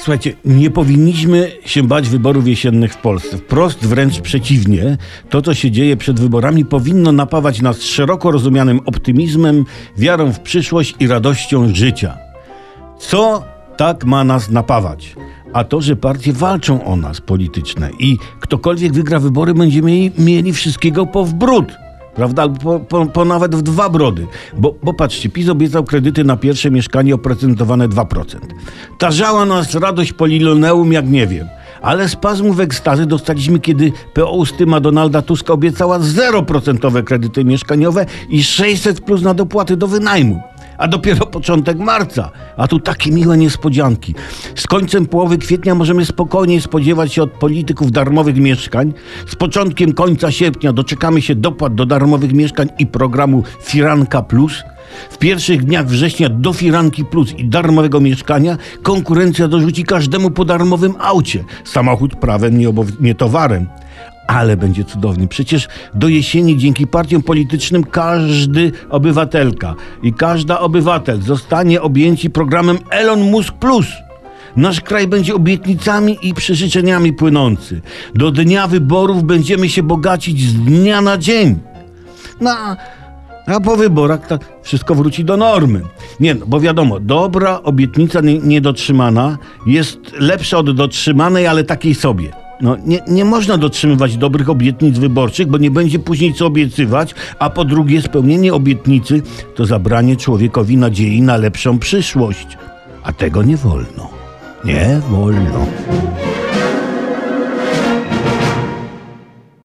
Słuchajcie, nie powinniśmy się bać wyborów jesiennych w Polsce. Wprost wręcz przeciwnie. To, co się dzieje przed wyborami, powinno napawać nas szeroko rozumianym optymizmem, wiarą w przyszłość i radością życia. Co tak ma nas napawać? A to, że partie walczą o nas polityczne i ktokolwiek wygra wybory, będziemy mieli wszystkiego po wbród. Prawda? Albo po, po, po nawet w dwa brody. Bo, bo patrzcie, PiS obiecał kredyty na pierwsze mieszkanie oprocentowane 2%. Tarzała nas radość poliloneum jak nie wiem. Ale spazmów ekstazy dostaliśmy, kiedy PO ustyma Donalda Tuska obiecała 0% kredyty mieszkaniowe i 600 plus na dopłaty do wynajmu a dopiero początek marca. A tu takie miłe niespodzianki. Z końcem połowy kwietnia możemy spokojnie spodziewać się od polityków darmowych mieszkań. Z początkiem końca sierpnia doczekamy się dopłat do darmowych mieszkań i programu Firanka Plus. W pierwszych dniach września do Firanki Plus i darmowego mieszkania konkurencja dorzuci każdemu po darmowym aucie. Samochód prawem, nie, nie towarem ale będzie cudownie. Przecież do jesieni dzięki partiom politycznym każdy obywatelka i każda obywatel zostanie objęci programem Elon Musk Plus. Nasz kraj będzie obietnicami i przeżyczeniami płynący. Do dnia wyborów będziemy się bogacić z dnia na dzień. No, a po wyborach to wszystko wróci do normy. Nie, no, bo wiadomo, dobra obietnica niedotrzymana jest lepsza od dotrzymanej, ale takiej sobie. No, nie, nie można dotrzymywać dobrych obietnic wyborczych, bo nie będzie później co obiecywać, a po drugie spełnienie obietnicy to zabranie człowiekowi nadziei na lepszą przyszłość. A tego nie wolno. Nie wolno.